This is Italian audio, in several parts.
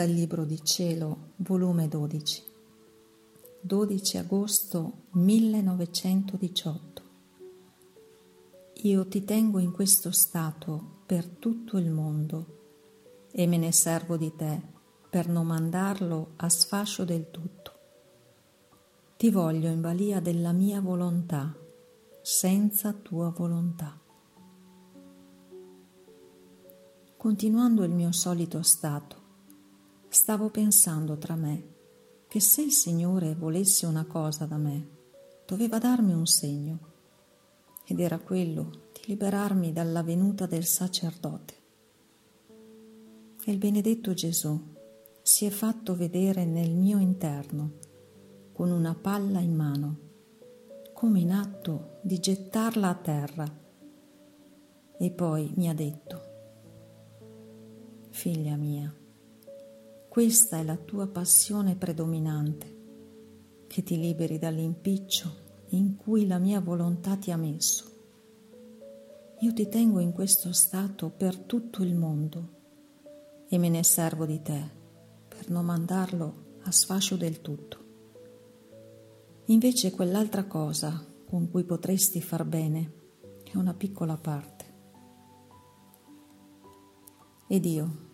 Dal Libro di Cielo, volume 12, 12 agosto 1918. Io ti tengo in questo stato per tutto il mondo e me ne servo di te per non mandarlo a sfascio del tutto. Ti voglio in balia della mia volontà, senza tua volontà. Continuando il mio solito stato, stavo pensando tra me che se il Signore volesse una cosa da me, doveva darmi un segno, ed era quello di liberarmi dalla venuta del sacerdote. E il benedetto Gesù si è fatto vedere nel mio interno con una palla in mano, come in atto di gettarla a terra, e poi mi ha detto, Figlia mia, questa è la tua passione predominante, che ti liberi dall'impiccio in cui la mia volontà ti ha messo. Io ti tengo in questo stato per tutto il mondo e me ne servo di te per non mandarlo a sfascio del tutto. Invece quell'altra cosa con cui potresti far bene è una piccola parte. Ed io,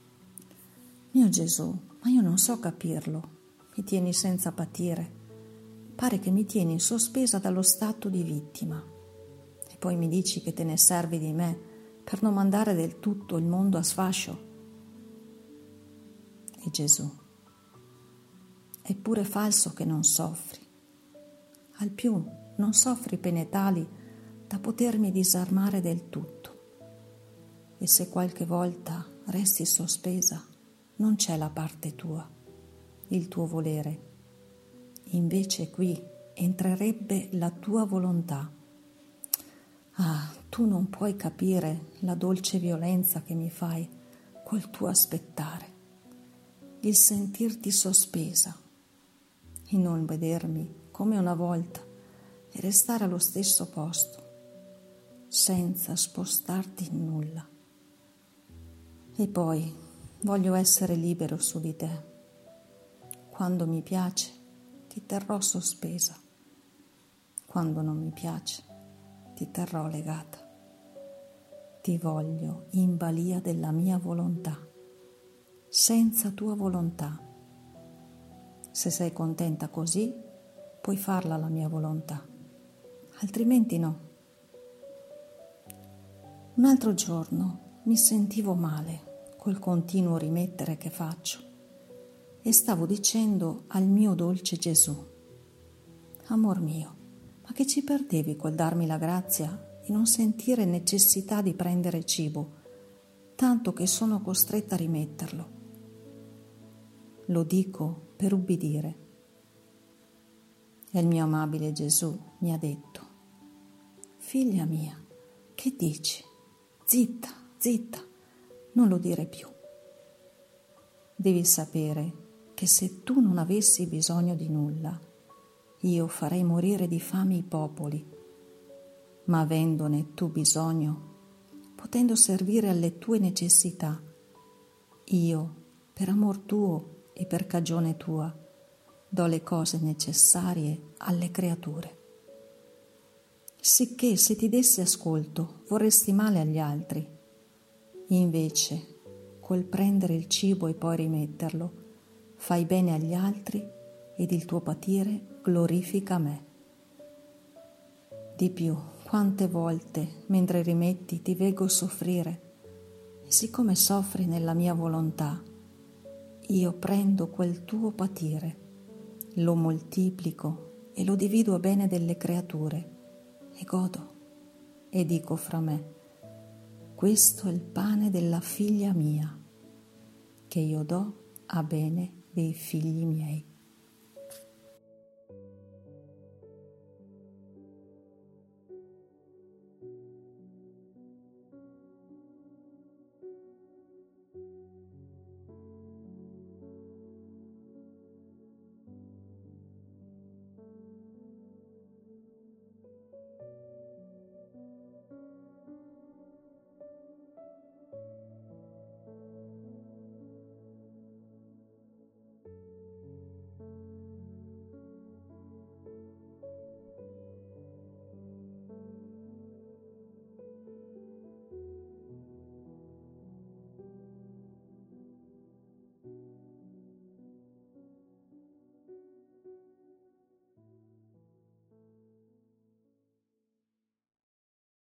mio Gesù, ma io non so capirlo. Mi tieni senza patire. Pare che mi tieni sospesa dallo stato di vittima. E poi mi dici che te ne servi di me per non mandare del tutto il mondo a sfascio. E Gesù, è pure falso che non soffri. Al più non soffri pene tali da potermi disarmare del tutto. E se qualche volta resti sospesa, non c'è la parte tua, il tuo volere. Invece qui entrerebbe la tua volontà. Ah, tu non puoi capire la dolce violenza che mi fai col tuo aspettare, il sentirti sospesa, il non vedermi come una volta e restare allo stesso posto, senza spostarti in nulla. E poi Voglio essere libero su di te. Quando mi piace, ti terrò sospesa. Quando non mi piace, ti terrò legata. Ti voglio in balia della mia volontà, senza tua volontà. Se sei contenta così, puoi farla la mia volontà, altrimenti no. Un altro giorno mi sentivo male col continuo rimettere che faccio e stavo dicendo al mio dolce Gesù, Amor mio, ma che ci perdevi col darmi la grazia e non sentire necessità di prendere cibo, tanto che sono costretta a rimetterlo? Lo dico per ubbidire. E il mio amabile Gesù mi ha detto, Figlia mia, che dici? Zitta, zitta non lo dire più. Devi sapere che se tu non avessi bisogno di nulla, io farei morire di fame i popoli, ma avendone tu bisogno, potendo servire alle tue necessità, io, per amor tuo e per cagione tua, do le cose necessarie alle creature. Sicché se ti dessi ascolto vorresti male agli altri Invece, col prendere il cibo e poi rimetterlo, fai bene agli altri ed il tuo patire glorifica me. Di più, quante volte, mentre rimetti, ti vego soffrire, e siccome soffri nella mia volontà, io prendo quel tuo patire, lo moltiplico e lo divido a bene delle creature, e godo, e dico fra me, questo è il pane della figlia mia, che io do a bene dei figli miei.